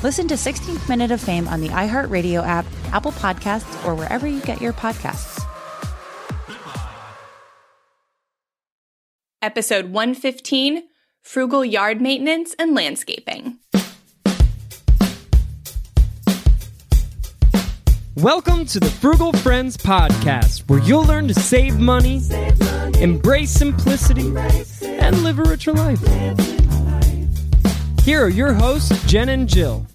Listen to 16th Minute of Fame on the iHeartRadio app, Apple Podcasts, or wherever you get your podcasts. Episode 115 Frugal Yard Maintenance and Landscaping. Welcome to the Frugal Friends Podcast, where you'll learn to save money, embrace simplicity, and live a richer life. Here are your hosts, Jen and Jill.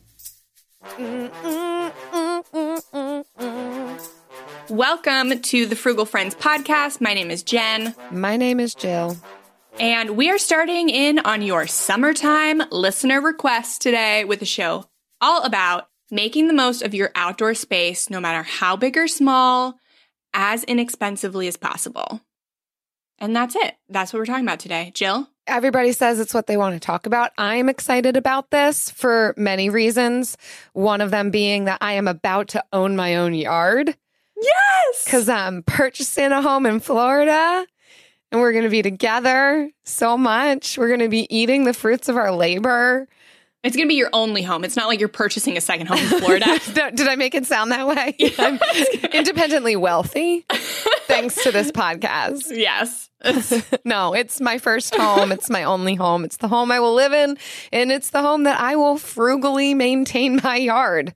Welcome to the Frugal Friends podcast. My name is Jen. My name is Jill. And we are starting in on your summertime listener request today with a show all about making the most of your outdoor space, no matter how big or small, as inexpensively as possible. And that's it. That's what we're talking about today. Jill? Everybody says it's what they want to talk about. I am excited about this for many reasons. One of them being that I am about to own my own yard. Yes! Because I'm purchasing a home in Florida and we're going to be together so much. We're going to be eating the fruits of our labor. It's going to be your only home. It's not like you're purchasing a second home in Florida. Did I make it sound that way? I'm independently wealthy thanks to this podcast. yes. no, it's my first home. It's my only home. It's the home I will live in, and it's the home that I will frugally maintain my yard.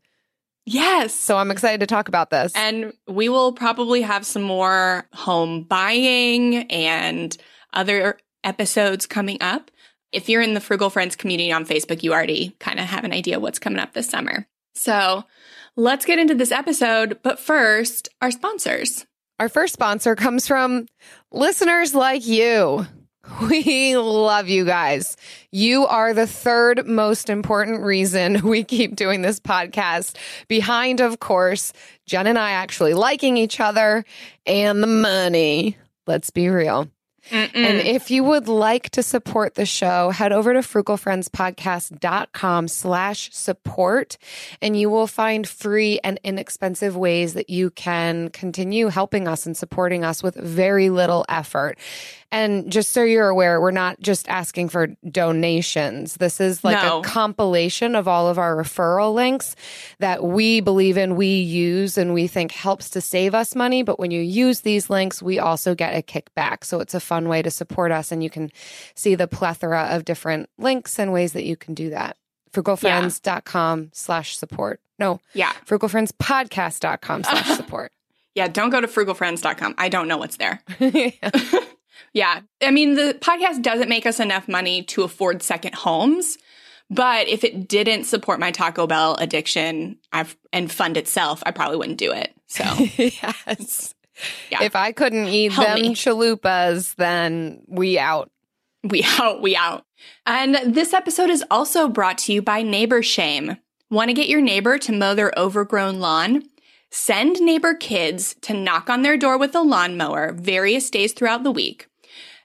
Yes. So I'm excited to talk about this. And we will probably have some more home buying and other episodes coming up. If you're in the Frugal Friends community on Facebook, you already kind of have an idea what's coming up this summer. So let's get into this episode. But first, our sponsors. Our first sponsor comes from listeners like you. We love you guys. You are the third most important reason we keep doing this podcast, behind, of course, Jen and I actually liking each other and the money. Let's be real. Mm-mm. And if you would like to support the show, head over to frugalfriendspodcast.com slash support and you will find free and inexpensive ways that you can continue helping us and supporting us with very little effort. And just so you're aware, we're not just asking for donations. This is like No. a compilation of all of our referral links that we believe in, we use, and we think helps to save us money. But when you use these links, we also get a kickback. So it's a fun way to support us. And you can see the plethora of different links and ways that you can do that. Frugalfriends.com slash support. No, Yeah. frugalfriendspodcast.com slash support. Yeah. Don't go to frugalfriends.com. I don't know what's there. Yeah. I mean, the podcast doesn't make us enough money to afford second homes. But if it didn't support my Taco Bell addiction I've, and fund itself, I probably wouldn't do it. So, yes. Yeah. If I couldn't eat Help them me. chalupas, then we out. we out, we out. And this episode is also brought to you by Neighbor Shame. Want to get your neighbor to mow their overgrown lawn? Send neighbor kids to knock on their door with a lawnmower various days throughout the week.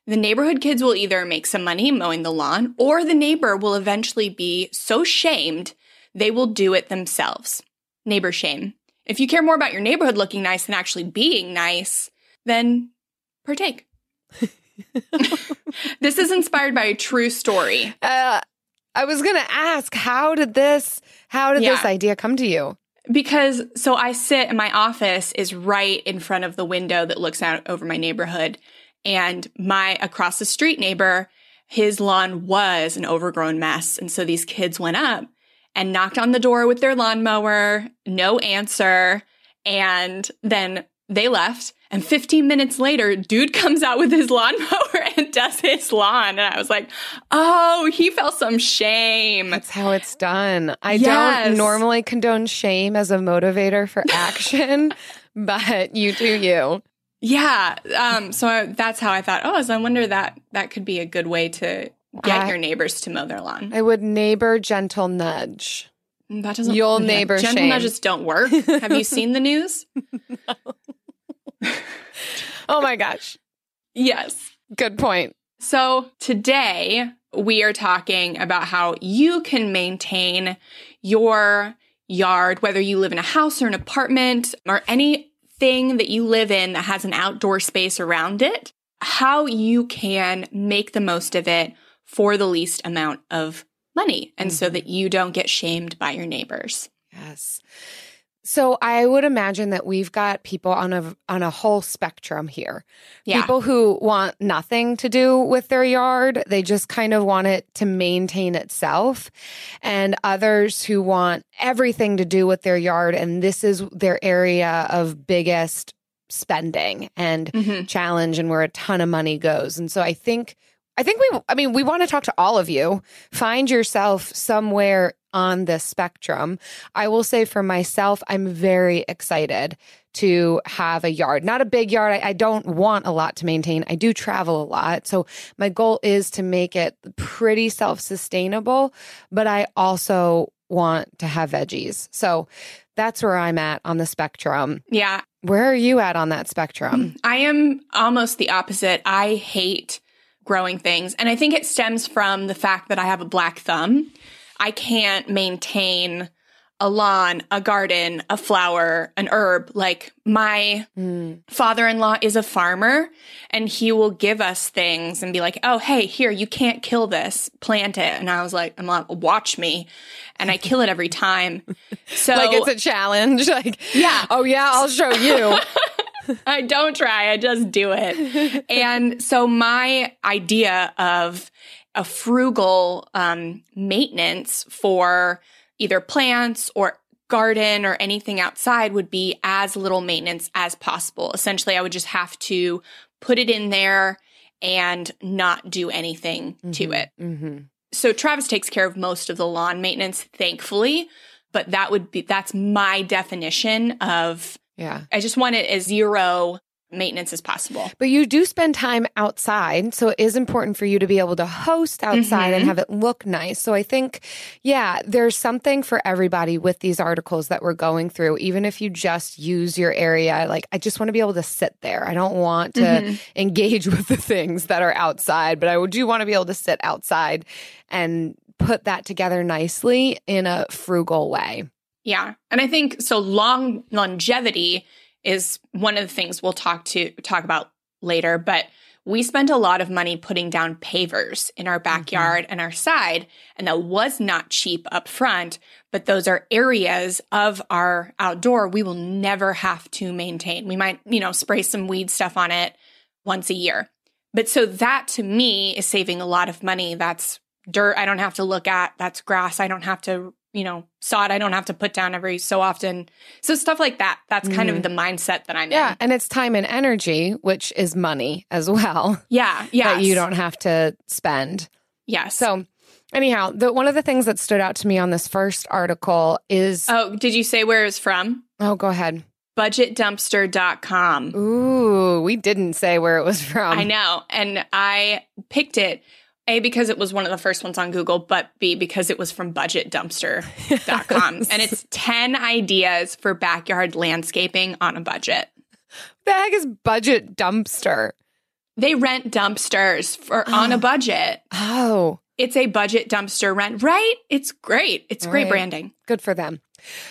The neighborhood kids will either make some money mowing the lawn, or the neighbor will eventually be so shamed they will do it themselves. Neighbor shame. If you care more about your neighborhood looking nice than actually being nice, then partake. this is inspired by a true story. Uh, I was going to ask, how did this, how did this idea come to you? Because so I sit in my office is right in front of the window that looks out over my neighborhood. And my across the street neighbor, his lawn was an overgrown mess. And so these kids went up and knocked on the door with their lawnmower, no answer. And then they left. And 15 minutes later, dude comes out with his lawnmower and does his lawn. And I was like, oh, he felt some shame. That's how it's done. I Yes. don't normally condone shame as a motivator for action, but you do you. Yeah. Um, so I, that's how I thought, oh, so I wonder that that could be a good way to get I- your neighbors to mow their lawn. I would neighbor gentle nudge. That doesn't You'll neighbor Gentle shame. nudges don't work. Have you seen the news? Oh my gosh. Yes. Good point. So today we are talking about how you can maintain your yard, whether you live in a house or an apartment or anything that you live in that has an outdoor space around it, how you can make the most of it for the least amount of money and so mm-hmm. that you don't get shamed by your neighbors. Yes. So I would imagine that we've got people on a on a whole spectrum here. Yeah. People who want nothing to do with their yard, they just kind of want it to maintain itself, and others who want everything to do with their yard and this is their area of biggest spending and Mhm. challenge and where a ton of money goes. And so I think I think we I mean we want to talk to all of you. Find yourself somewhere on this spectrum. I will say for myself I'm very excited to have a yard. Not a big yard. I, I don't want a lot to maintain. I do travel a lot. So my goal is to make it pretty self-sustainable, but I also want to have veggies. So that's where I'm at on the spectrum. Yeah. Where are you at on that spectrum? I am almost the opposite. I hate growing things. And I think it stems from the fact that I have a black thumb. I can't maintain a lawn, a garden, a flower, an herb. Like my Mm. father in law is a farmer and he will give us things and be like, oh, hey, here, you can't kill this, plant it. And I was like, I'm like, watch me. And I kill it every time. So like it's a challenge. Like, Yeah. oh yeah, I'll show you. I don't try, I just do it. and so my idea of a frugal um, maintenance for either plants or garden or anything outside would be as little maintenance as possible. Essentially, I would just have to put it in there and not do anything to it. hmm So Travis takes care of most of the lawn maintenance, thankfully, but that would be that's my definition of Yeah. I just want it as zero maintenance as possible. But you do spend time outside. So it is important for you to be able to host outside and Mhm. have it look nice. So I think, yeah, there's something for everybody with these articles that we're going through. Even if you just use your area, like I just want to be able to sit there. I don't want to Mhm. engage with the things that are outside, but I do want to be able to sit outside and put that together nicely in a frugal way. Yeah. And I think so long longevity is one of the things we'll talk to talk about later, but we spent a lot of money putting down pavers in our mm-hmm. backyard and our side, and that was not cheap up front, but those are areas of our outdoor we will never have to maintain. We might, you know, spray some weed stuff on it once a year. But so that to me is saving a lot of money. That's dirt I don't have to look at. That's grass I don't have to, you know, sod I don't have to put down every so often. So stuff like that. That's kind of mm. the mindset that I'm Yeah. in. And it's time and energy, which is money as well. Yeah. Yeah. that you don't have to spend. Yes. So, anyhow, the one of the things that stood out to me on this first article is oh, oh, did you say where it's from? Oh, go ahead. Budgetdumpster.com. Ooh, we didn't say where it was from. I know. And I picked it A because it was one of the first ones on Google, but B because it was from budgetdumpster.com. Yes. And it's 10 ideas for backyard landscaping on a budget. The heck is budget dumpster? They rent dumpsters for on a budget. Oh, It's a budget dumpster rent, right? It's great. It's great Right. branding. good for them.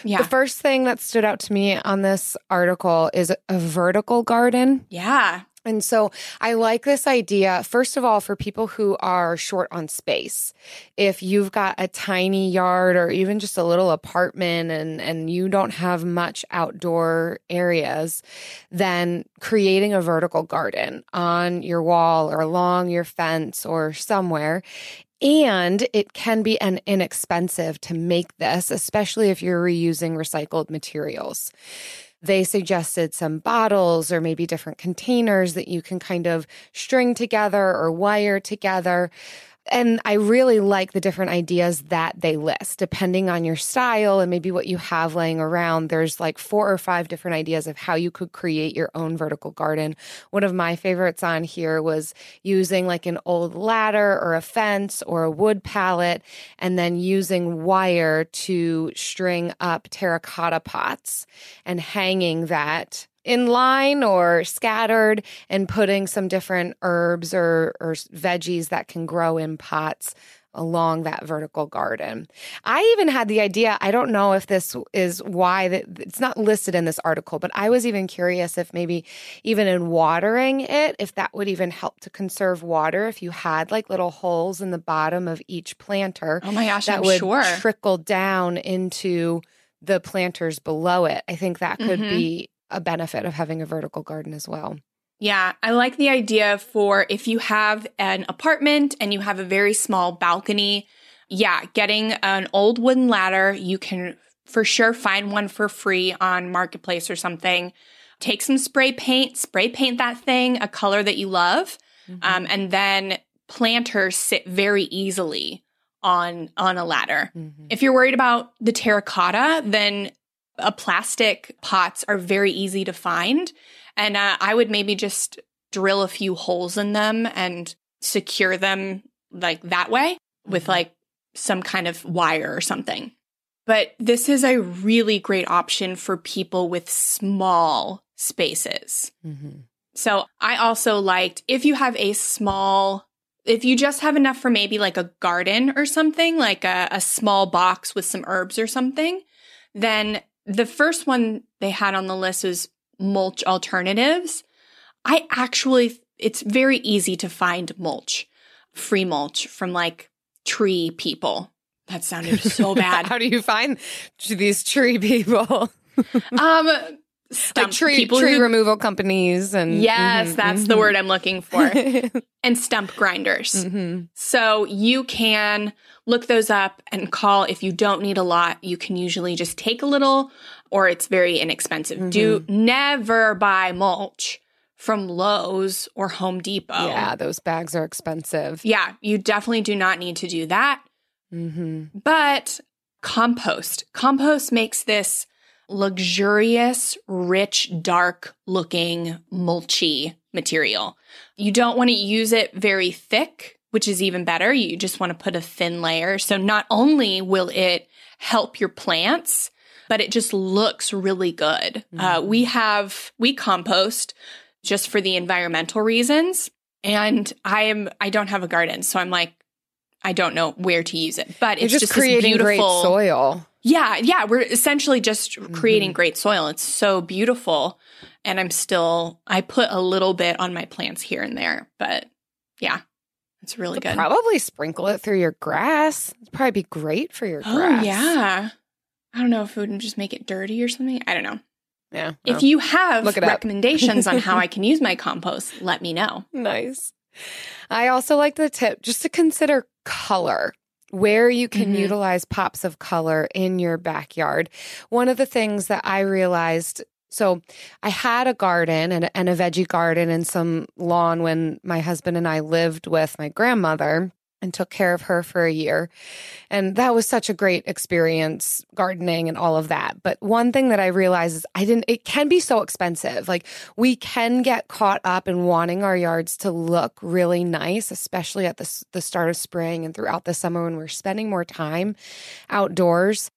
Yeah. The first thing that stood out to me on this article is a vertical garden. yeah. And so I like this idea, first of all, for people who are short on space. If you've got a tiny yard or even just a little apartment and, and you don't have much outdoor areas, then creating a vertical garden on your wall or along your fence or somewhere And it can be an inexpensive to make this, especially if you're reusing recycled materials. They suggested some bottles or maybe different containers that you can kind of string together or wire together. And I really like the different ideas that they list, depending on your style and maybe what you have laying around. There's like four or five different ideas of how you could create your own vertical garden. One of my favorites on here was using like an old ladder or a fence or a wood pallet, and then using wire to string up terracotta pots and hanging that in line or scattered and putting some different herbs or, or veggies that can grow in pots along that vertical garden. I even had the idea, I don't know if this is why that it's not listed in this article, but I was even curious if maybe even in watering it, if that would even help to conserve water if you had like little holes in the bottom of each planter. Oh my gosh, that I'm would sure. trickle down into the planters below it. I think that could Mhm. be a benefit of having a vertical garden as well. Yeah, I like the idea for if you have an apartment and you have a very small balcony. Yeah, getting an old wooden ladder, you can for sure find one for free on Marketplace or something. Take some spray paint, spray paint that thing a color that you love, um, and then planters sit very easily on on a ladder. Mhm. If you're worried about the terracotta, then a plastic pots are very easy to find. And uh, I would maybe just drill a few holes in them and secure them like that way with like some kind of wire or something. But this is a really great option for people with small spaces. Mhm. So I also liked if you have a small, if you just have enough for maybe like a garden or something, like a, a small box with some herbs or something, then the first one they had on the list was mulch alternatives. I actually, it's very easy to find mulch, free mulch from like tree people. That sounded so bad. How do you find these tree people? um, like stump tree tree who- removal companies and Yes, Mhm, that's the mhm. word I'm looking for. and stump grinders. Mhm. So you can look those up and call if you don't need a lot. You can usually just take a little or it's very inexpensive. Do never buy mulch from Lowe's or Home Depot. Yeah, those bags are expensive. Yeah, you definitely do not need to do that. hmm But compost. Compost makes this luxurious, rich, dark looking, mulchy material. You don't want to use it very thick, which is even better. You just want to put a thin layer. So not only will it help your plants, but it just looks really good. Uh, we have, we compost just for the environmental reasons. And I am, I don't have a garden. So I'm like, I don't know where to use it, but You're it's just, just, this creating great soil. yeah, yeah, we're essentially just Mm-hmm. creating great soil. It's so beautiful. And I'm still I put a little bit on my plants here and there, but yeah. It's really good. Probably sprinkle it through your grass. It'd probably be great for your oh grass. yeah. I don't know if it would just make it dirty or something. I don't know. Yeah. If you have recommendations on how I can use my compost, let me know. Nice. I also like the tip just to consider color. Where you can Mhm. utilize pops of color in your backyard. One of the things that I realized so I had a garden and, and a veggie garden and some lawn when my husband and I lived with my grandmother and took care of her for a year. And that was such a great experience, gardening and all of that. But one thing that I realized is I didn't, it can be so expensive. Like we can get caught up in wanting our yards to look really nice, especially at the, the start of spring and throughout the summer when we're spending more time outdoors.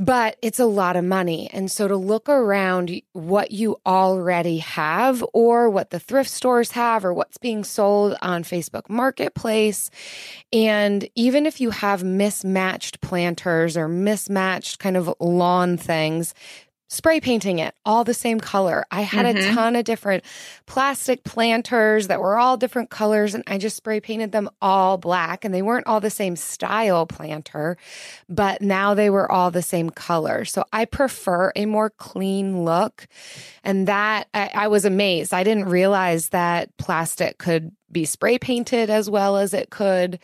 But it's a lot of money. And so to look around what you already have or what the thrift stores have or what's being sold on Facebook Marketplace. And even if you have mismatched planters or mismatched kind of lawn things, spray painting it all the same color. I had a Mhm. ton of different plastic planters that were all different colors and I just spray painted them all black and they weren't all the same style planter, but now they were all the same color. So I prefer a more clean look. And that I, I was amazed. I didn't realize that plastic could be spray painted as well as it could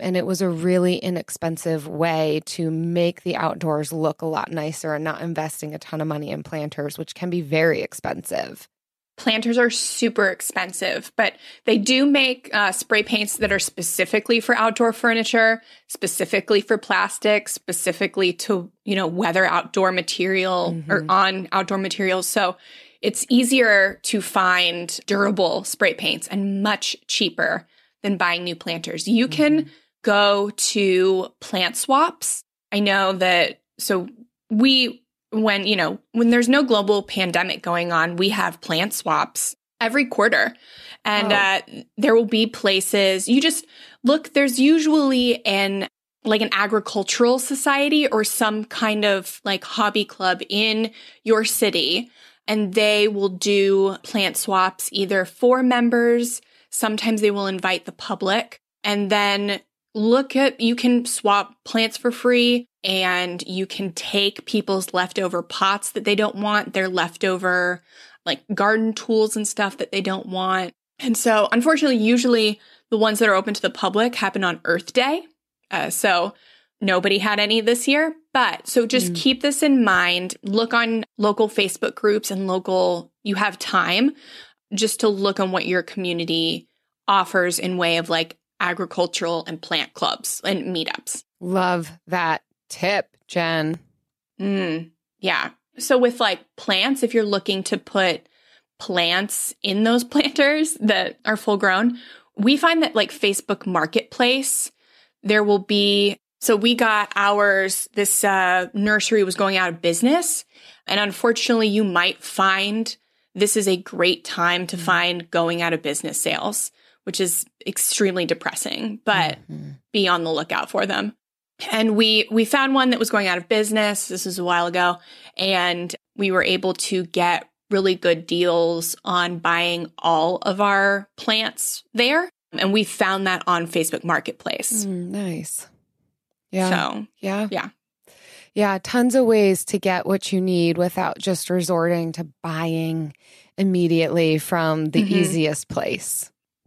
And it was a really inexpensive way to make the outdoors look a lot nicer and not investing a ton of money in planters, which can be very expensive. Planters are super expensive, but they do make uh, spray paints that are specifically for outdoor furniture, specifically for plastic, specifically to, you know, weather outdoor material mm-hmm. or on outdoor materials. So it's easier to find durable spray paints and much cheaper than buying new planters. You mm-hmm. Go to plant swaps. I know that, so we when, you know, when there's no global pandemic going on, we have plant swaps every quarter. And oh. uh, there will be places you just look, there's usually an like an agricultural society or some kind of like hobby club in your city. And they will do plant swaps either for members. Sometimes they will invite the public and then look at, you can swap plants for free and you can take people's leftover pots that they don't want, their leftover like garden tools and stuff that they don't want. And so, unfortunately, usually the ones that are open to the public happen on Earth Day. Uh, so, nobody had any this year. But so just mm. keep this in mind. Look on local Facebook groups and local, you have time just to look on what your community offers in way of like agricultural and plant clubs and meetups. Love that tip, Jen. Mm, yeah. So with like plants, if you're looking to put plants in those planters that are full grown, we find that like Facebook Marketplace, there will be so we got ours, this uh, nursery was going out of business. And unfortunately, you might find this is a great time to mm-hmm. find going out of business sales, which is extremely depressing, but mm-hmm. be on the lookout for them. And we we found one that was going out of business. This was a while ago. And we were able to get really good deals on buying all of our plants there. And we found that on facebook marketplace. Mm, nice. Yeah. So yeah. yeah. Yeah tons of ways to get what you need without just resorting to buying immediately from the mm-hmm. easiest place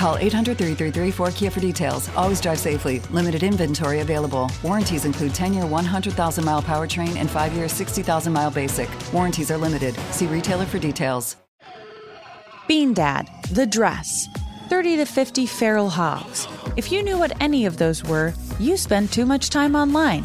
Call 800 333 4KIA for details. Always drive safely. Limited inventory available. Warranties include 10 year 100,000 mile powertrain and 5 year 60,000 mile basic. Warranties are limited. See retailer for details. Bean Dad, The Dress, 30 to 50 Feral Hogs. If you knew what any of those were, you spend too much time online.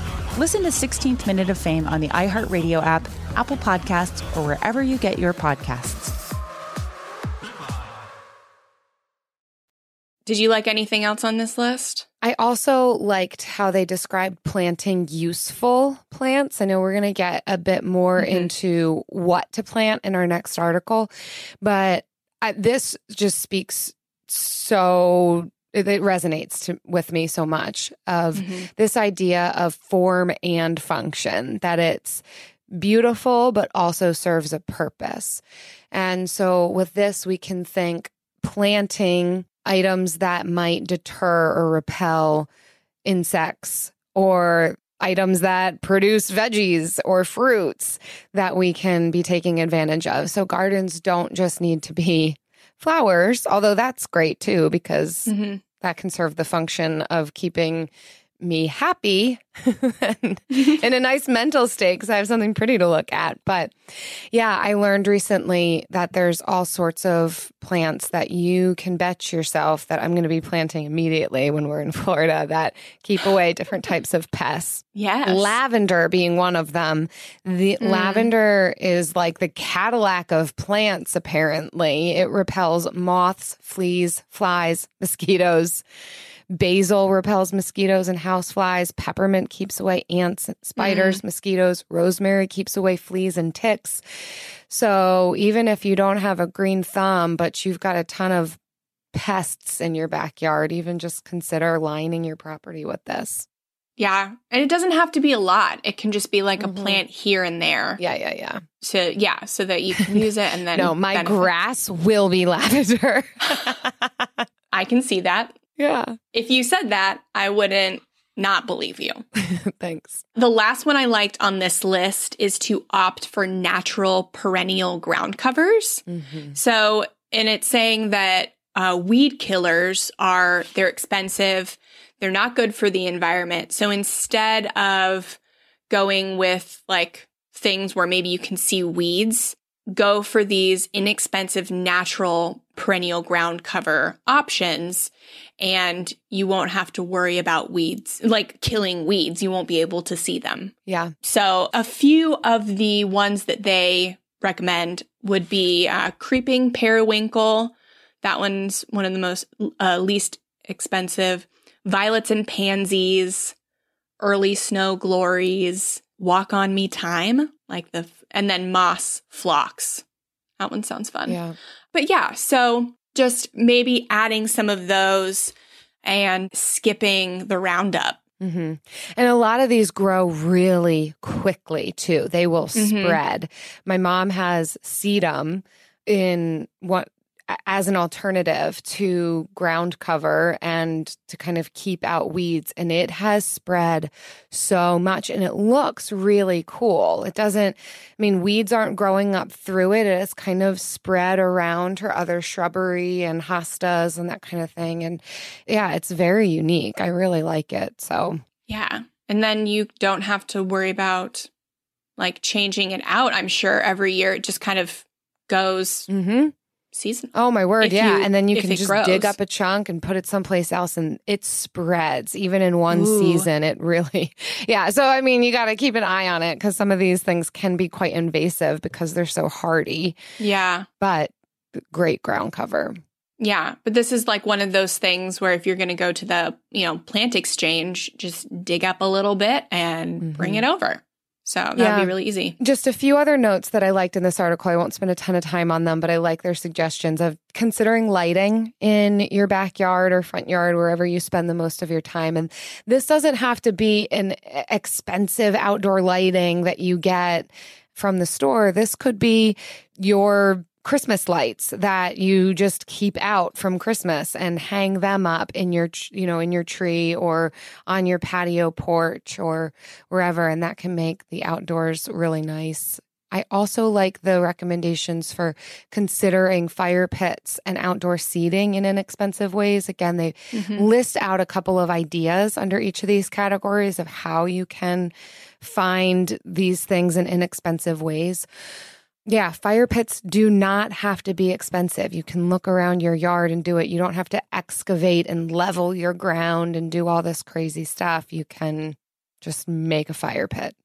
Listen to 16th Minute of Fame on the iHeartRadio app, Apple Podcasts, or wherever you get your podcasts. Did you like anything else on this list? I also liked how they described planting useful plants. I know we're going to get a bit more mm-hmm. into what to plant in our next article, but I, this just speaks so it, resonates to, with me so much of mm-hmm. this idea of form and function that it's beautiful but also serves a purpose. And so with this we can think planting items that might deter or repel insects or items that produce veggies or fruits that we can be taking advantage of. So gardens don't just need to be flowers, although that's great too, because mm-hmm. that can serve the function of keeping me happy and in a nice mental state because I have something pretty to look at. But yeah, I learned recently that there's all sorts of plants that you can bet yourself that I'm going to be planting immediately when we're in Florida that keep away different types of pests. Yes. Lavender being one of them. The hmm. lavender is like the Cadillac of plants, apparently. It repels moths, fleas, flies, mosquitoes. Basil repels mosquitoes and houseflies. Peppermint keeps away ants, spiders, mm-hmm. mosquitoes. Rosemary keeps away fleas and ticks. So even if you don't have a green thumb, but you've got a ton of pests in your backyard, even just consider lining your property with this. Yeah. And it doesn't have to be a lot. It can just be like a mm-hmm. plant here and there. Yeah, yeah, yeah. So yeah, so that you can use it and then No, my benefit. grass will be lavender. I can see that. Yeah. If you said that, I wouldn't not believe you. Thanks. The last one I liked on this list is to opt for natural perennial ground covers. So, and it's saying that uh, weed killers are they're expensive, they're not good for the environment. So instead of going with like things where maybe you can see weeds, go for these inexpensive natural perennial ground cover options and you won't have to worry about weeds like killing weeds you won't be able to see them Yeah. so a few of the ones that they recommend would be uh, creeping periwinkle that one's one of the most uh, least expensive violets and pansies early snow glories walk on me thyme like the and then moss phlox. that one sounds fun Yeah. but yeah, so just maybe adding some of those and skipping the roundup. hmm And a lot of these grow really quickly too. They will Mhm. spread. My mom has sedum in what as an alternative to ground cover and to kind of keep out weeds and it has spread so much and it looks really cool. It doesn't I mean weeds aren't growing up through it. It's kind of spread around her other shrubbery and hostas and that kind of thing and yeah, it's very unique. I really like it. So Yeah. And then you don't have to worry about like changing it out, I'm sure, every year. It just kind of goes Mm-hmm. Seasonal. Oh my word, If yeah. you- and then you can just grows. dig up a chunk and put it someplace else and it spreads even in one Ooh. season. It really Yeah, so I mean, you got to keep an eye on it cuz some of these things can be quite invasive because they're so hardy, Yeah. but great ground cover. Yeah. But this is like one of those things where if you're going to go to the, you know, plant exchange, just dig up a little bit and bring it mm-hmm. over. So that'd Yeah. be really easy. Just a few other notes that I liked in this article. I won't spend a ton of time on them, but I like their suggestions of considering lighting in your backyard or front yard, wherever you spend the most of your time. And this doesn't have to be an expensive outdoor lighting that you get from the store. This could be your Christmas lights that you just keep out from Christmas and hang them up in your, you know, in your tree or on your patio porch or wherever. And that can make the outdoors really nice. I also like the recommendations for considering fire pits and outdoor seating in inexpensive ways. Again, they mm-hmm. list out a couple of ideas under each of these categories of how you can find these things in inexpensive ways. Yeah, fire pits do not have to be expensive. You can look around your yard and do it. You don't have to excavate and level your ground and do all this crazy stuff. You can just make a fire pit.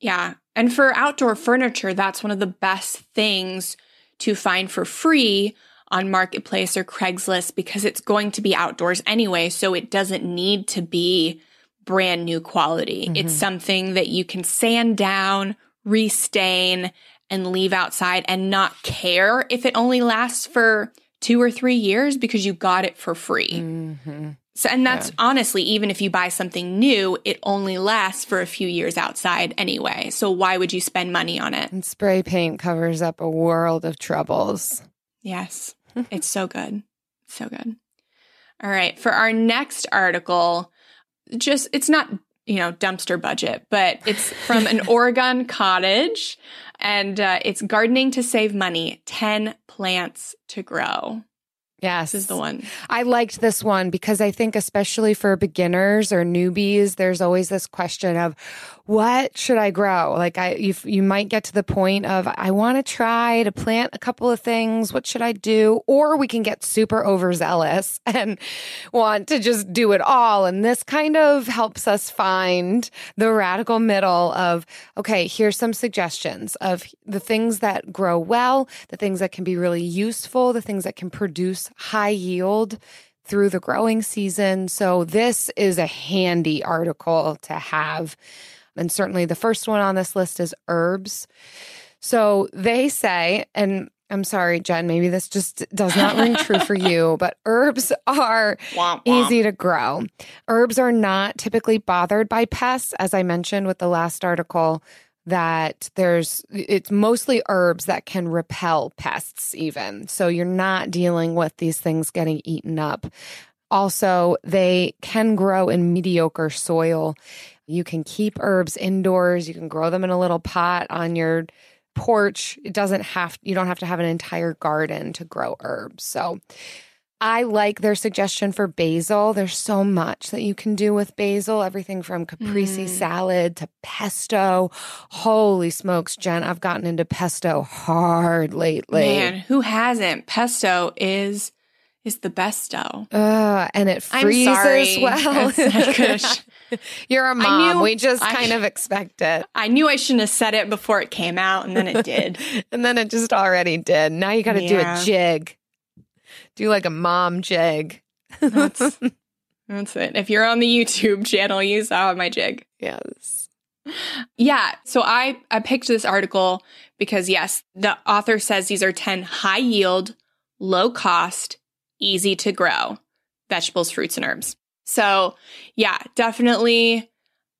Yeah. And for outdoor furniture, that's one of the best things to find for free on Marketplace or Craigslist because it's going to be outdoors anyway. So it doesn't need to be brand new quality. It's mm-hmm. something that you can sand down, restain, and leave outside and not care if it only lasts for two or three years because you got it for free. Mm-hmm. So, and that's honestly, even if you buy something new, it only lasts for a few years outside anyway. So why would you spend money on it? And spray paint covers up a world of troubles. Yes, it's so good. So good. All right. For our next article, just, it's not, you know, dumpster budget, but it's from an Oregon cottage and uh, it's gardening to save money 10 plants to grow. Yes. This is the one. I liked this one because I think, especially for beginners or newbies, there's always this question of what should I grow? Like, I, you, you might get to the point of, I want to try to plant a couple of things. What should I do? Or we can get super overzealous and want to just do it all. And this kind of helps us find the radical middle of, okay, here's some suggestions of the things that grow well, the things that can be really useful, the things that can produce high yield through the growing season. So this is a handy article to have. And certainly the first one on this list is herbs. So they say, and I'm sorry, Jen, maybe this just does not ring true for you, but herbs are Womp, womp. easy to grow. Herbs are not typically bothered by pests, as I mentioned with the last article that there's it's mostly herbs that can repel pests even. So you're not dealing with these things getting eaten up. Also, they can grow in mediocre soil. You can keep herbs indoors, you can grow them in a little pot on your porch. It doesn't have you don't have to have an entire garden to grow herbs. So I like their suggestion for basil. There's so much that you can do with basil, everything from caprese Mm. salad to pesto. Holy smokes, Jen, I've gotten into pesto hard lately. Man, who hasn't? Pesto is is the besto. Ugh, and it freezes sorry. well. You're a mom. knew- we just I- kind of expect it. I knew I shouldn't have said it before it came out, and then it did. And then it just already did. Now you got to do a jig. Do like a mom jig. That's that's it. If you're on the YouTube channel, you saw my jig. yes. Yeah. So I I picked this article because yes, the author says these are 10 high yield, low cost, easy to grow vegetables, fruits and herbs. So, yeah, definitely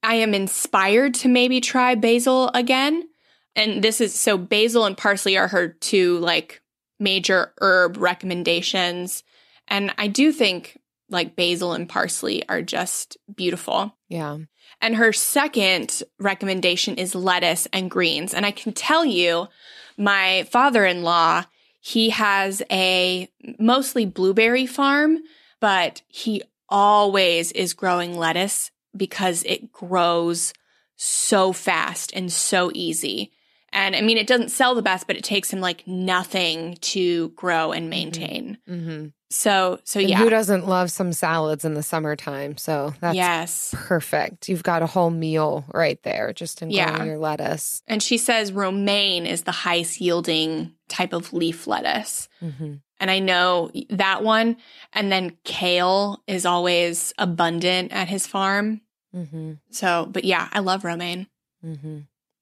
I am inspired to maybe try basil again. And this is so basil and parsley are her two like major herb recommendations. And I do think like basil and parsley are just beautiful. Yeah. And her second recommendation is lettuce and greens. And I can tell you, my father in law, he has a mostly blueberry farm, but he always is growing lettuce because it grows so fast and so easy. And I mean, it doesn't sell the best, but it takes him like nothing to grow and maintain. Mm-hmm. So, so And yeah. who doesn't love some salads in the summertime? So that's yes. perfect. You've got a whole meal right there just in growing Yeah. your lettuce. And she says romaine is the highest yielding type of leaf lettuce. Mm-hmm. And I know that one. And then kale is always abundant at his farm. Mm-hmm. So, but yeah, I love romaine. Mm-hmm.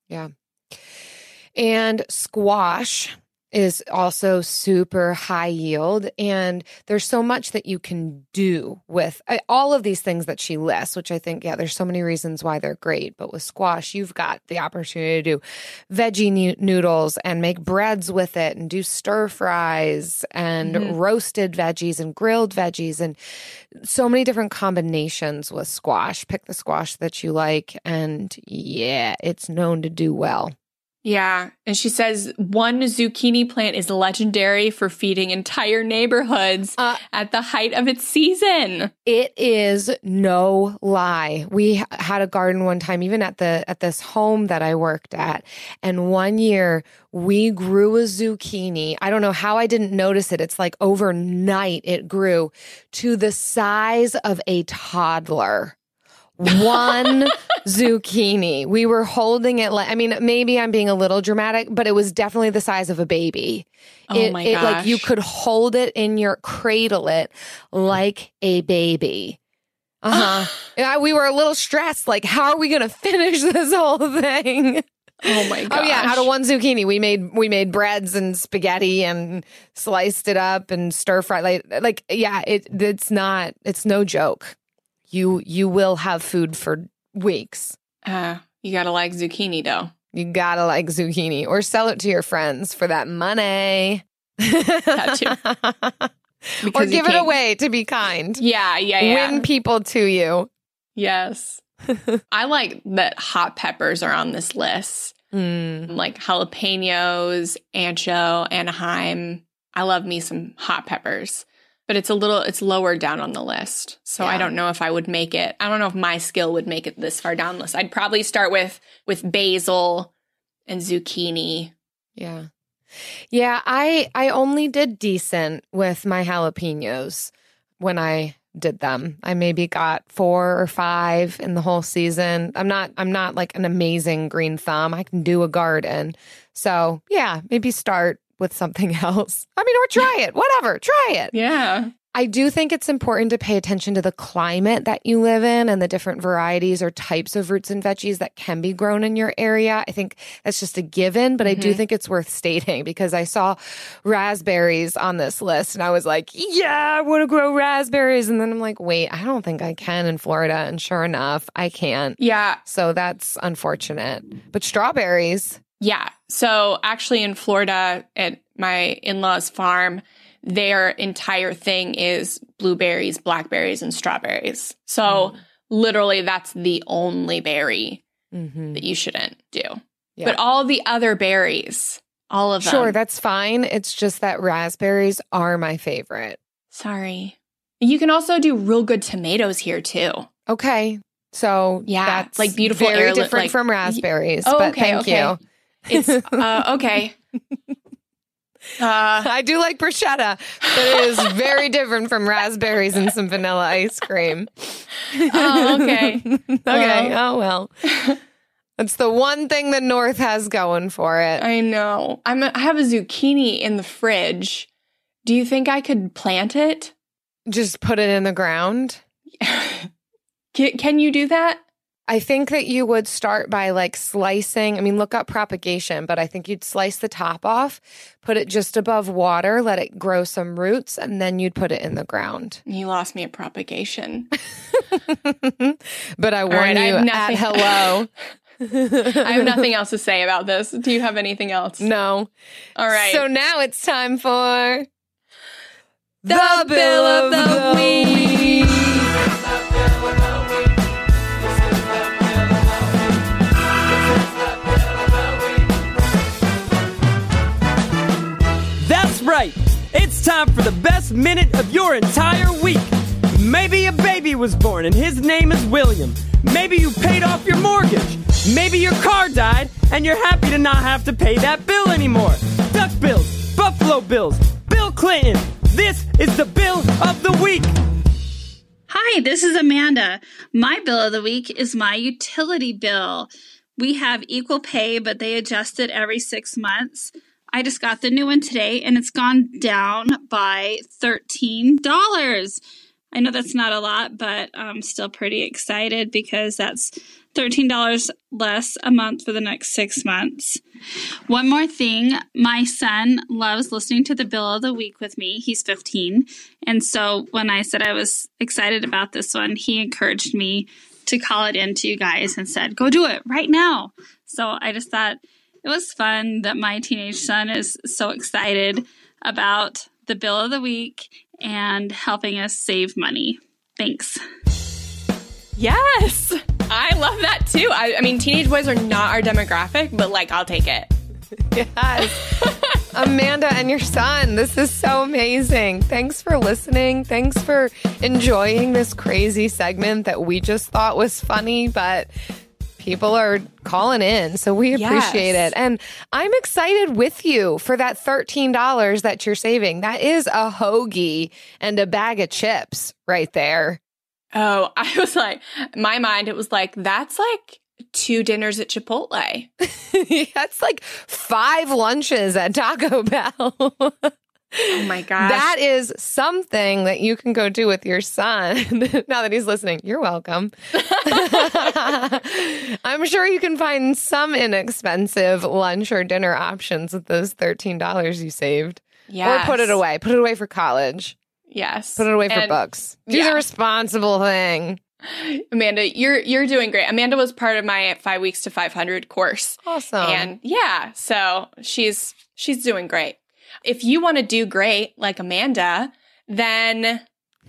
Yeah. And squash is also super high yield. And there's so much that you can do with I, all of these things that she lists, which I think, yeah, there's so many reasons why they're great. But with squash, you've got the opportunity to do veggie noodles and make breads with it and do stir fries and Mhm. roasted veggies and grilled veggies and so many different combinations with squash. Pick the squash that you like. And yeah, it's known to do well. Yeah. And she says one zucchini plant is legendary for feeding entire neighborhoods Uh, at the height of its season. It is no lie. We had a garden one time, even at the at this home that I worked at, and one year we grew a zucchini. I don't know how I didn't notice it. It's like overnight it grew to the size of a toddler. One zucchini. We were holding it like I mean, maybe I'm being a little dramatic, but it was definitely the size of a baby. Oh it, my it like you could hold it in your cradle it like a baby. Uh-huh. yeah, we were a little stressed. Like, how are we gonna finish this whole thing? Oh my gosh. Oh yeah, out of one zucchini, we made we made breads and spaghetti and sliced it up and stir fry. Like, like yeah, it it's not it's no joke. You you will have food for weeks. Uh, you gotta like zucchini though. You gotta like zucchini or sell it to your friends for that money. That or give it away to be kind. Yeah, yeah, yeah. Win people to you. Yes. I like that hot peppers are on this list. Mm. Like jalapenos, ancho, Anaheim. I love me some hot peppers. But it's a little it's lower down on the list. So I don't know if I would make it. I don't know if my skill would make it this far down the list. I'd probably start with with basil and zucchini. Yeah. Yeah, I I only did decent with my jalapenos when I did them. I maybe got 4 or 5 in the whole season. I'm not I'm not like an amazing green thumb. I can do a garden. So, yeah, maybe start with something else. I mean, or try it. Whatever. Try it. Yeah. I do think it's important to pay attention to the climate that you live in and the different varieties or types of roots and veggies that can be grown in your area. I think that's just a given, but I do mm-hmm. think it's worth stating because I saw raspberries on this list and I was like, yeah, I want to grow raspberries. And then I'm like, wait, I don't think I can in Florida. And sure enough, I can't. Yeah. So that's unfortunate. But strawberries, Yeah. So actually in Florida at my in-laws farm, their entire thing is blueberries, blackberries, and strawberries. So literally that's the only berry mm-hmm. that you shouldn't do. Yeah. But all the other berries, all of them. sure, that's fine. It's just that raspberries are my favorite. Sorry. You can also do real good tomatoes here too. Okay. So Yeah, that's like beautiful very heirloom- different like- from raspberries. Oh, but okay, thank okay. you. It's uh, okay. Uh, I do like bruschetta, but it is very different from raspberries and some vanilla ice cream. oh, okay. Okay. oh well. That's the one thing the North has going for it. I know. I'm. A, I have a zucchini in the fridge. Do you think I could plant it? Just put it in the ground. Can, can you do that? I think that you would start by like slicing. I mean, look up propagation, but I think you'd slice the top off, put it just above water, let it grow some roots, and then you'd put it in the ground. You lost me at propagation. but I warn right, I you at nothing- hello. I have nothing else to say about this. Do you have anything else? No. All right. So now it's time for the, bill of the week. That's right. It's time for the best minute of your entire week. Maybe a baby was born and his name is William. Maybe you paid off your mortgage. Maybe your car died and you're happy to not have to pay that bill anymore. Duck bills, Buffalo bills, Bill Clinton. This is the bill of the week. Hi, this is Amanda. My bill of the week is my utility bill. We have equal pay, but they adjust it every six months. I just got the new one today and it's gone down by $13. I know that's not a lot, but I'm still pretty excited because that's $13 less a month for the next six months. One more thing my son loves listening to the bill of the week with me. He's 15. And so when I said I was excited about this one, he encouraged me to call it in to you guys and said, go do it right now. So I just thought it was fun that my teenage son is so excited about the bill of the week and helping us save money. Thanks. yes, I love that too. I, I mean, teenage boys are not our demographic, but like, I'll take it. Yes. Amanda and your son, this is so amazing. Thanks for listening. Thanks for enjoying this crazy segment that we just thought was funny, but people are calling in. So we appreciate Yes. it. And I'm excited with you for that $13 that you're saving. That is a hoagie and a bag of chips right there. Oh, I was like, my mind, it was like, that's like two dinners at Chipotle. That's like five lunches at Taco Bell. Oh my gosh. That is something that you can go do with your son. now that he's listening, you're welcome. I'm sure you can find some inexpensive lunch or dinner options with those $13 you saved. Or put it away. Put it away for college. Yes. Put it away for And books. Do yeah. the responsible thing. Amanda, you're you're doing great. Amanda was part of my five weeks to five hundred course. Awesome. And yeah, so she's she's doing great. If you want to do great like Amanda, then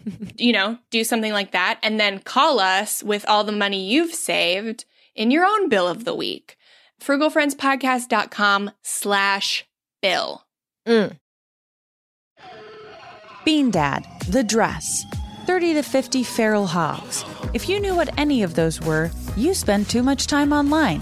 you know, do something like that and then call us with all the money you've saved in your own bill of the week. frugalfriendspodcast.com slash bill. Mm. Bean Dad, The Dress, 30 to 50 Feral Hogs. If you knew what any of those were, you spend too much time online.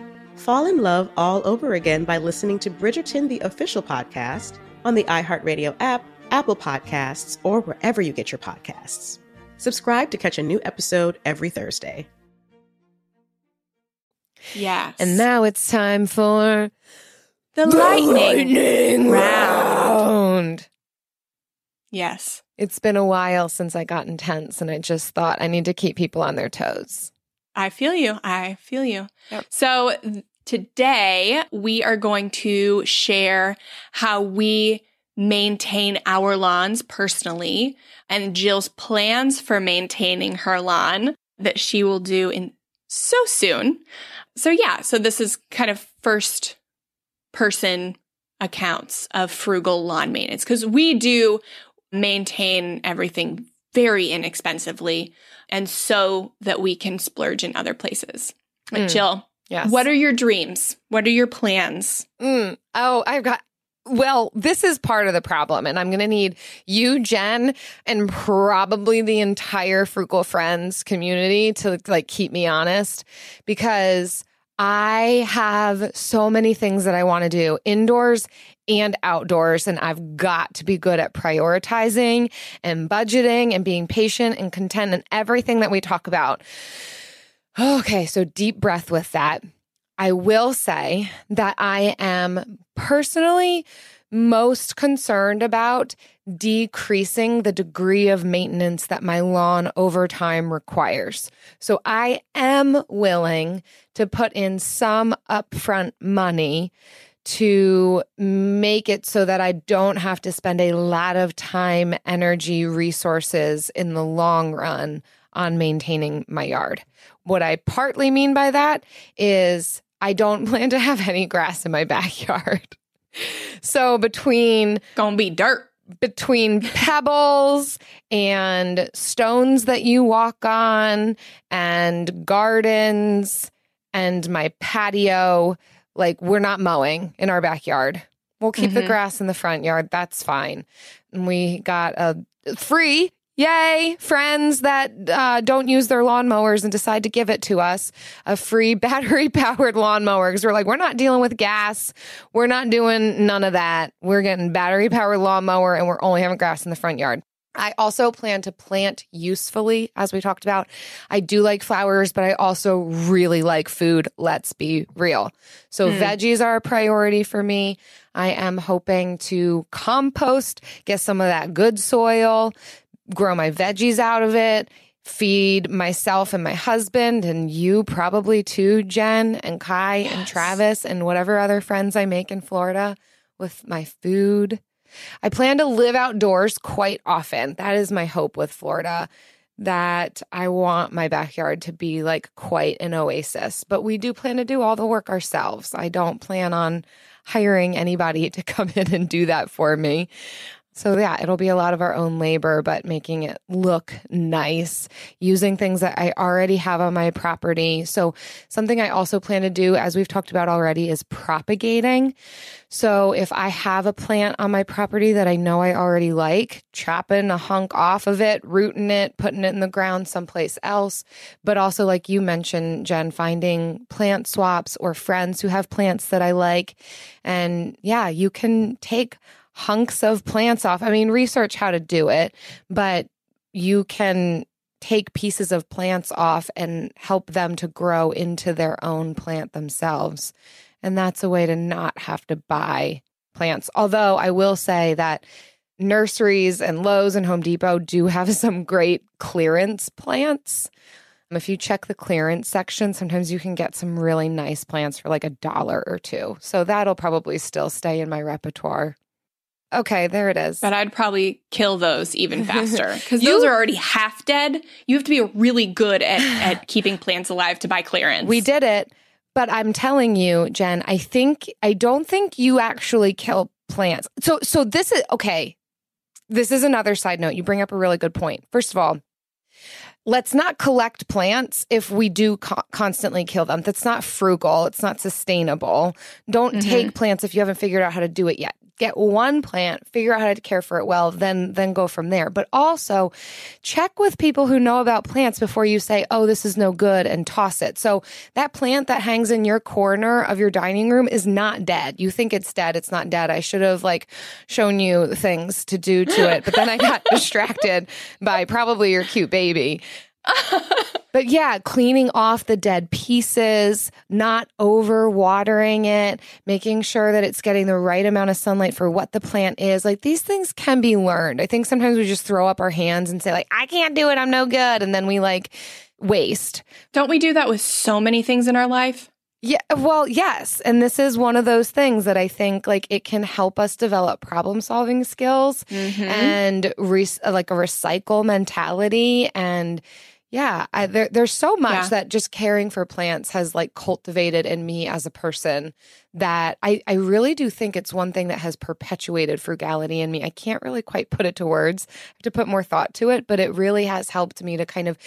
fall in love all over again by listening to Bridgerton, the official podcast, on the iHeartRadio app, Apple Podcasts, or wherever you get your podcasts. Subscribe to catch a new episode every Thursday. Yes. And now it's time for the, lightning, lightning round. Yes. It's been a while since I got intense, and I just thought I need to keep people on their toes. I feel you. I feel you. Yep. So th- today we are going to share how we maintain our lawns personally and Jill's plans for maintaining her lawn that she will do in so soon. So yeah, so this is kind of first person accounts of frugal lawn maintenance because we do maintain everything very inexpensively and so that we can splurge in other places. But Mm. Jill, Yes. what are your dreams? What are your plans? Mm. Oh, I've got. Well, this is part of the problem, and I'm going to need you, Jen, and probably the entire Frugal Friends community to like keep me honest because I have so many things that I want to do indoors and outdoors, and I've got to be good at prioritizing and budgeting and being patient and content and everything that we talk about. Okay, so deep breath with that. I will say that I am personally most concerned about decreasing the degree of maintenance that my lawn over time requires. So I am willing to put in some upfront money to make it so that I don't have to spend a lot of time, energy, resources in the long run on maintaining my yard. What I partly mean by that is I don't plan to have any grass in my backyard. So between Gonna be dirt. between pebbles and stones that you walk on and gardens and my patio, like we're not mowing in our backyard. We'll keep the Mhm. grass in the front yard. That's fine. And we got a free, yay, friends that uh, don't use their lawnmowers and decide to give it to us a free battery powered lawnmower because we're like, we're not dealing with gas. We're not doing none of that. We're getting battery powered lawnmower and we're only having grass in the front yard. I also plan to plant usefully, as we talked about. I do like flowers, but I also really like food. Let's be real. So, Hmm. veggies are a priority for me. I am hoping to compost, get some of that good soil, grow my veggies out of it, feed myself and my husband, and you probably too, Jen and Kai and Travis, and whatever other friends I make in Florida with my food. I plan to live outdoors quite often. That is my hope with Florida. that I want my backyard to be like quite an oasis, but we do plan to do all the work ourselves. I don't plan on hiring anybody to come in and do that for me. So, yeah, it'll be a lot of our own labor, but making it look nice, using things that I already have on my property. So, something I also plan to do, as we've talked about already, is propagating. So, if I have a plant on my property that I know I already like, chopping a hunk off of it, rooting it, putting it in the ground someplace else. But also, like you mentioned, Jen, finding plant swaps or friends who have plants that I like. And yeah, you can take hunks of plants off. I mean, research how to do it, but you can take pieces of plants off and help them to grow into their own plant themselves. And that's a way to not have to buy plants. Although I will say that nurseries and Lowe's and Home Depot do have some great clearance plants. Um, if you check the clearance section, sometimes you can get some really nice plants for like a dollar or two. So that'll probably still stay in my repertoire. Okay, there it is. But I'd probably kill those even faster because those are already half dead. You have to be really good at, at keeping plants alive to buy clearance. We did it. But I'm telling you, Jen, I think I don't think you actually kill plants. So so this is okay. This is another side note. You bring up a really good point. First of all, let's not collect plants if we do co- constantly kill them. That's not frugal. It's not sustainable. Don't mm-hmm. take plants if you haven't figured out how to do it yet get one plant, figure out how to care for it well, then then go from there. But also check with people who know about plants before you say, "Oh, this is no good," and toss it. So that plant that hangs in your corner of your dining room is not dead. You think it's dead, it's not dead. I should have like shown you things to do to it, but then I got distracted by probably your cute baby. But yeah, cleaning off the dead pieces, not over watering it, making sure that it's getting the right amount of sunlight for what the plant is. Like these things can be learned. I think sometimes we just throw up our hands and say like, I can't do it. I'm no good. And then we like waste. Don't we do that with so many things in our life? Yeah, well, yes. And this is one of those things that I think like it can help us develop problem solving skills mm-hmm. and re- like a recycle mentality and yeah, I, there, there's so much yeah. that just caring for plants has like cultivated in me as a person that I, I really do think it's one thing that has perpetuated frugality in me. I can't really quite put it to words. I have to put more thought to it, but it really has helped me to kind of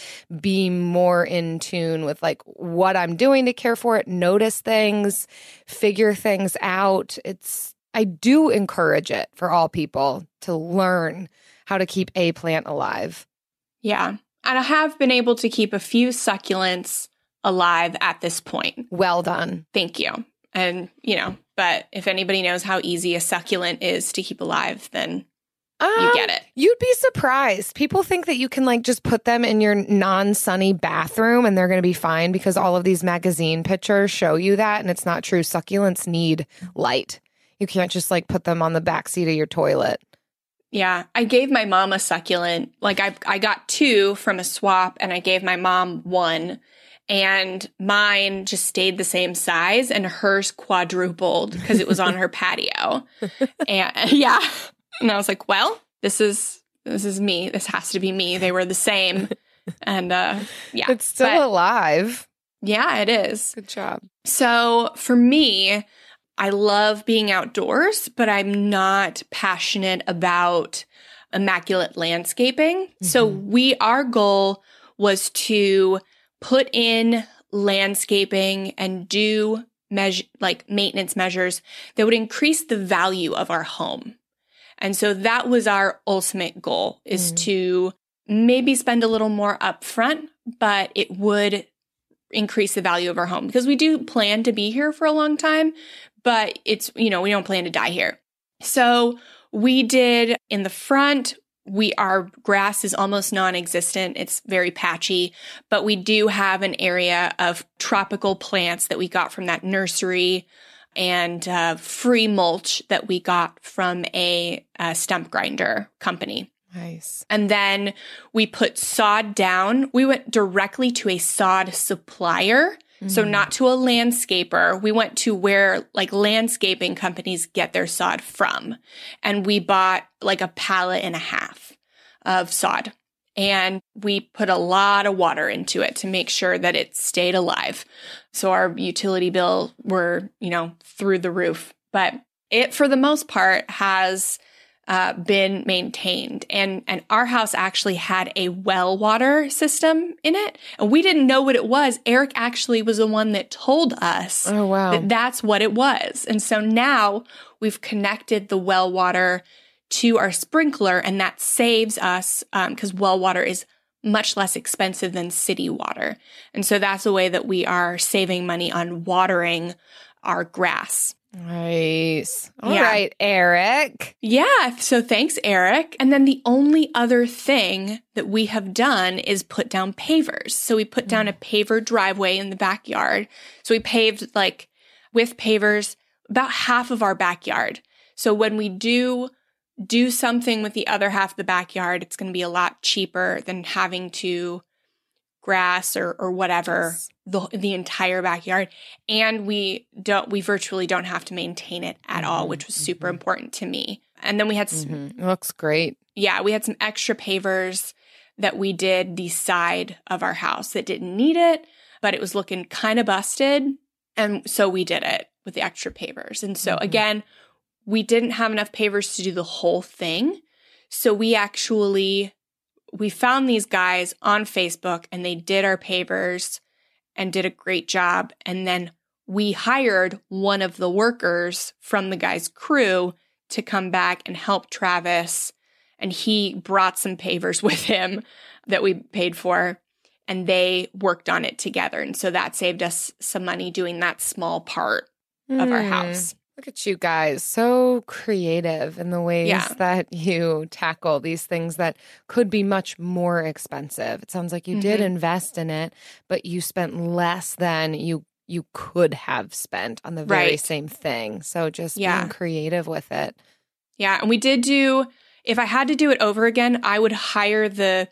be more in tune with like what I'm doing to care for it, notice things, figure things out. It's, I do encourage it for all people to learn how to keep a plant alive. Yeah. And I have been able to keep a few succulents alive at this point. Well done. Thank you. And, you know, but if anybody knows how easy a succulent is to keep alive, then um, you get it. You'd be surprised. People think that you can like just put them in your non-sunny bathroom and they're going to be fine because all of these magazine pictures show you that and it's not true. Succulents need light. You can't just like put them on the back seat of your toilet. Yeah, I gave my mom a succulent. Like I I got two from a swap and I gave my mom one and mine just stayed the same size and hers quadrupled because it was on her patio. And yeah. And I was like, "Well, this is this is me. This has to be me. They were the same." And uh yeah. It's still but, alive. Yeah, it is. Good job. So, for me, I love being outdoors, but I'm not passionate about immaculate landscaping. Mm-hmm. So we our goal was to put in landscaping and do measure like maintenance measures that would increase the value of our home. And so that was our ultimate goal is mm. to maybe spend a little more upfront, but it would increase the value of our home because we do plan to be here for a long time, but it's, you know, we don't plan to die here. So we did in the front, we our grass is almost non-existent it's very patchy but we do have an area of tropical plants that we got from that nursery and uh, free mulch that we got from a, a stump grinder company Nice. And then we put sod down. We went directly to a sod supplier. Mm-hmm. So not to a landscaper. We went to where like landscaping companies get their sod from. And we bought like a pallet and a half of sod. and we put a lot of water into it to make sure that it stayed alive. So our utility bill were, you know, through the roof. But it, for the most part, has uh, been maintained. And, and our house actually had a well water system in it. And we didn't know what it was. Eric actually was the one that told us Oh, wow. that that's what it was. And so now we've connected the well water to our sprinkler, and that saves us because well water is much less expensive than city water. And so that's a way that we are saving money on watering our grass. Nice. All right, Yeah. Eric. Yeah. So thanks, Eric. And then the only other thing that we have done is put down pavers. So we put down a mm. paver driveway in the backyard. So we paved like with pavers about half of our backyard. So when we do do something with the other half of the backyard, it's going to be a lot cheaper than having to grass or or whatever the the entire backyard and we don't we virtually don't have to maintain it at all mm-hmm. which was super mm-hmm. important to me. And then we had s- Mhm. Looks great. yeah we had some extra pavers that we did the side of our house that didn't need it but it was looking kind of busted and so we did it with the extra pavers. And so mm-hmm. again we didn't have enough pavers to do the whole thing. So we actually we found these guys on Facebook and they did our pavers and did a great job. And then we hired one of the workers from the guy's crew to come back and help Travis. And he brought some pavers with him that we paid for and they worked on it together. And so that saved us some money doing that small part of our Hmm. house. Look at you guys, so creative in the ways Yeah. that you tackle these things that could be much more expensive. It sounds like you did Mhm. invest in it, but you spent less than you you could have spent on the very Right. same thing. So just Yeah. being creative with it. Yeah, and we did do if I had to do it over again, I would hire the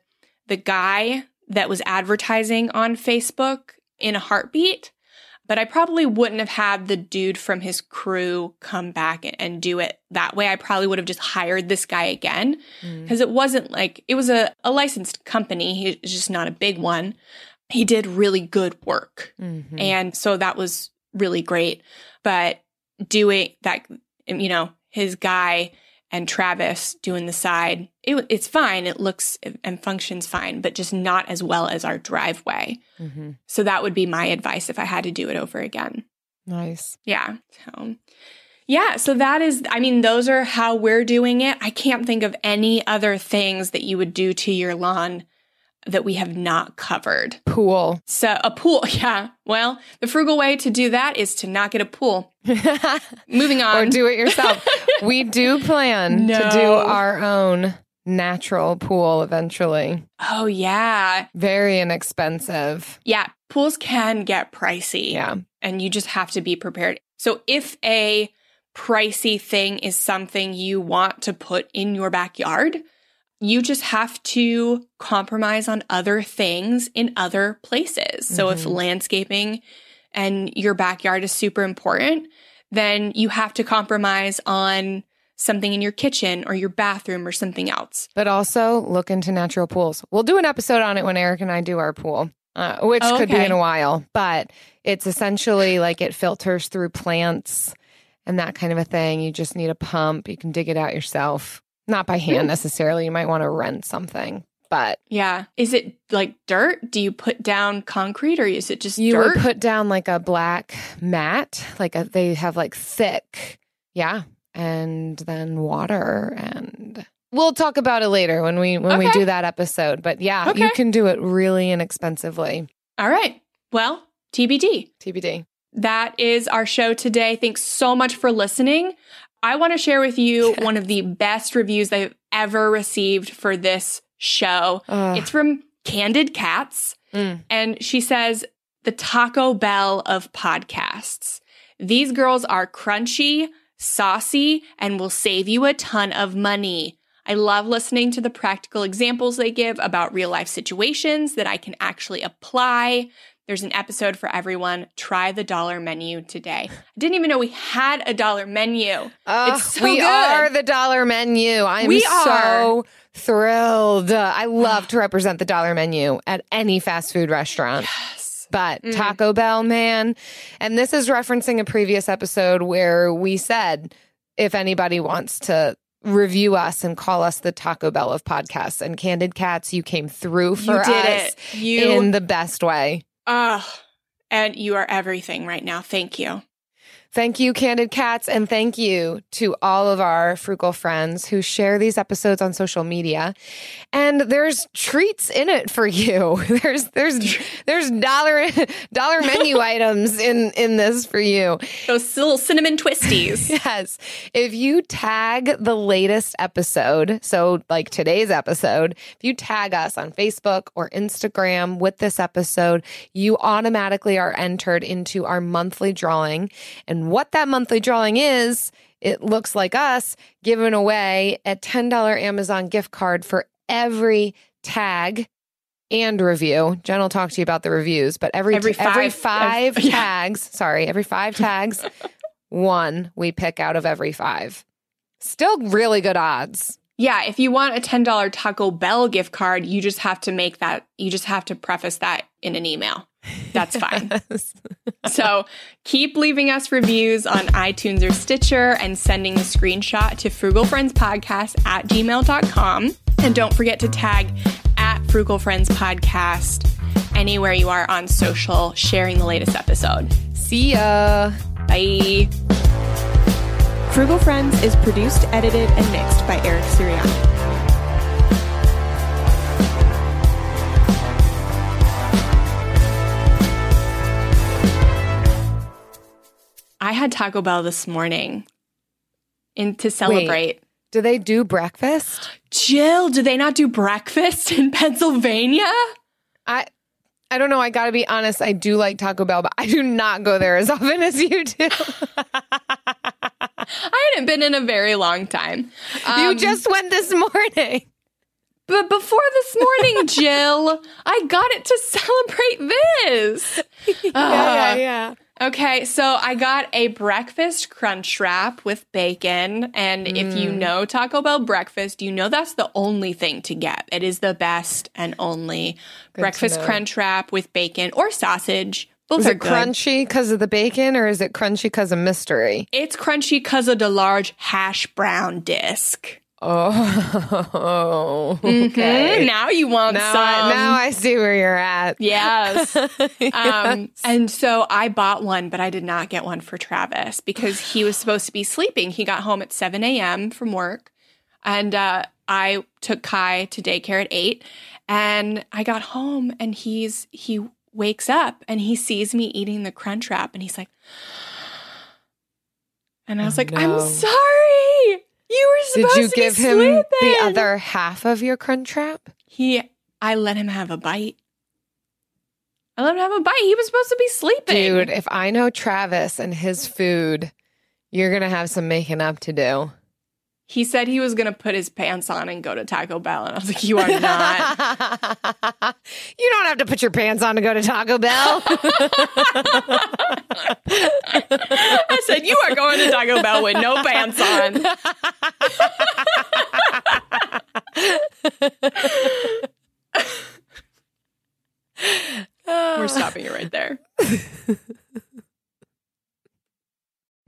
the guy that was advertising on Facebook in a heartbeat. But I probably wouldn't have had the dude from his crew come back and, do it that way. I probably would have just hired this guy again Mm. because it wasn't like it was a, a licensed company. He was just not a big one. He did really good work. Mhm. And so that was really great. But doing that, you know, his guy and Travis doing the side, it, it's fine. It looks and functions fine, but just not as well as our driveway. Mhm. So that would be my advice if I had to do it over again. Nice. Yeah. So, yeah. So that is, I mean, those are how we're doing it. I can't think of any other things that you would do to your lawn that we have not covered. Pool. So a pool, yeah. Well, the frugal way to do that is to not get a pool. Moving on. or do it yourself. we do plan to do our own natural pool eventually. oh yeah, Very inexpensive. yeah. Pools can get pricey. Yeah. and you just have to be prepared. So if a pricey thing is something you want to put in your backyard, you just have to compromise on other things in other places. So if Mhm. landscaping and your backyard is super important, then you have to compromise on something in your kitchen or your bathroom or something else. But also look into natural pools. We'll do an episode on it when Eric and I do our pool, uh, which Oh, could be in a while. But it's essentially like it filters through plants and that kind of a thing. You just need a pump. You can dig it out yourself. Not by hand necessarily. You might want to rent something. But Yeah. Is it like dirt? Do you put down concrete or is it just you dirt? would put down like a black mat, like a, they have like thick, yeah, and then water and we'll talk about it later when we when we do that episode. But yeah, you can do it really inexpensively. All right. Well, TBD. TBD. That is our show today. Thanks so much for listening. I want to share with you one of the best reviews I've ever received for this show. Ugh. It's from Candid Cats. Mm. And she says, the Taco Bell of podcasts. These girls are crunchy, saucy, and will save you a ton of money. I love listening to the practical examples they give about real life situations that I can actually apply. There's an episode for everyone. Try the dollar menu today. I didn't even know we had a dollar menu. Oh, it's so we good. are the dollar menu. I'm We so thrilled. Uh, I love to represent the dollar menu at any fast food restaurant. But Mm. Taco Bell, man. And this is referencing a previous episode where we said if anybody wants to review us and call us the Taco Bell of podcasts and Candid Cats, you came through for you did us it. You in the best way. Ugh. and you are everything right now. Thank you. Thank you, Candid Cats, and thank you to all of our frugal friends who share these episodes on social media. And there's treats in it for you. There's there's there's dollar dollar menu items in in this for you. Those little cinnamon twisties. Yes. If you tag the latest episode, so like today's episode, if you tag us on Facebook or Instagram with this episode, you automatically are entered into our monthly drawing. And what that monthly drawing is, it looks like us giving away a $10 Amazon gift card for every tag and review. Jen will talk to you about the reviews, but every Every every five- five yeah. tags, sorry, every five tags, one we pick out of every five. Still really good odds. Yeah, if you want a $10 Taco Bell gift card, you just have to make that, you just have to preface that in an email. That's fine. so keep leaving us reviews on iTunes or Stitcher and sending the screenshot to frugalfriendspodcast at gmail.com. And don't forget to tag at Frugal Friends Podcast anywhere you are on social, sharing the latest episode. See ya. Bye. Frugal Friends is produced, edited, and mixed by Eric Sirianni. I had Taco Bell this morning in to celebrate. Do they do breakfast? Jill, do they not do breakfast in Pennsylvania? I I don't know. I got to be honest. I do like Taco Bell, but I do not go there as often as you do. I hadn't been in a very long time. you Um, just went this morning. but before this morning, Jill, I got it to celebrate this. yeah, Ah. yeah. Okay, so I got a breakfast crunch wrap with bacon. And if you mm. know Taco Bell breakfast, you know that's the only thing to get. It is the best and only breakfast crunch wrap with bacon or sausage. Both Is are it good. crunchy because of the bacon, or is it crunchy because of mystery? It's crunchy because of the large hash brown disc. Oh, Mhm, okay. Now you want Now, some. I, now I see where you're at. Yes. Um, Yes. and so I bought one, but I did not get one for Travis because he was supposed to be sleeping. He got home at 7 a.m. from work. And uh, I took Kai to daycare at 8. And I got home and he's he wakes up and he sees me eating the crunch wrap and he's like, and I was like, I'm sorry. You were Did you to give be him the other half of your crunch wrap? He, I let him have a bite. I let him have a bite. He was supposed to be sleeping. Dude, if I know Travis and his food, you're going to have some making up to do. He said he was going to put his pants on and go to Taco Bell. And I was like, you are not. you don't have to put your pants on to go to Taco Bell. I said, you are going to Taco Bell with no pants on. We're stopping it right there.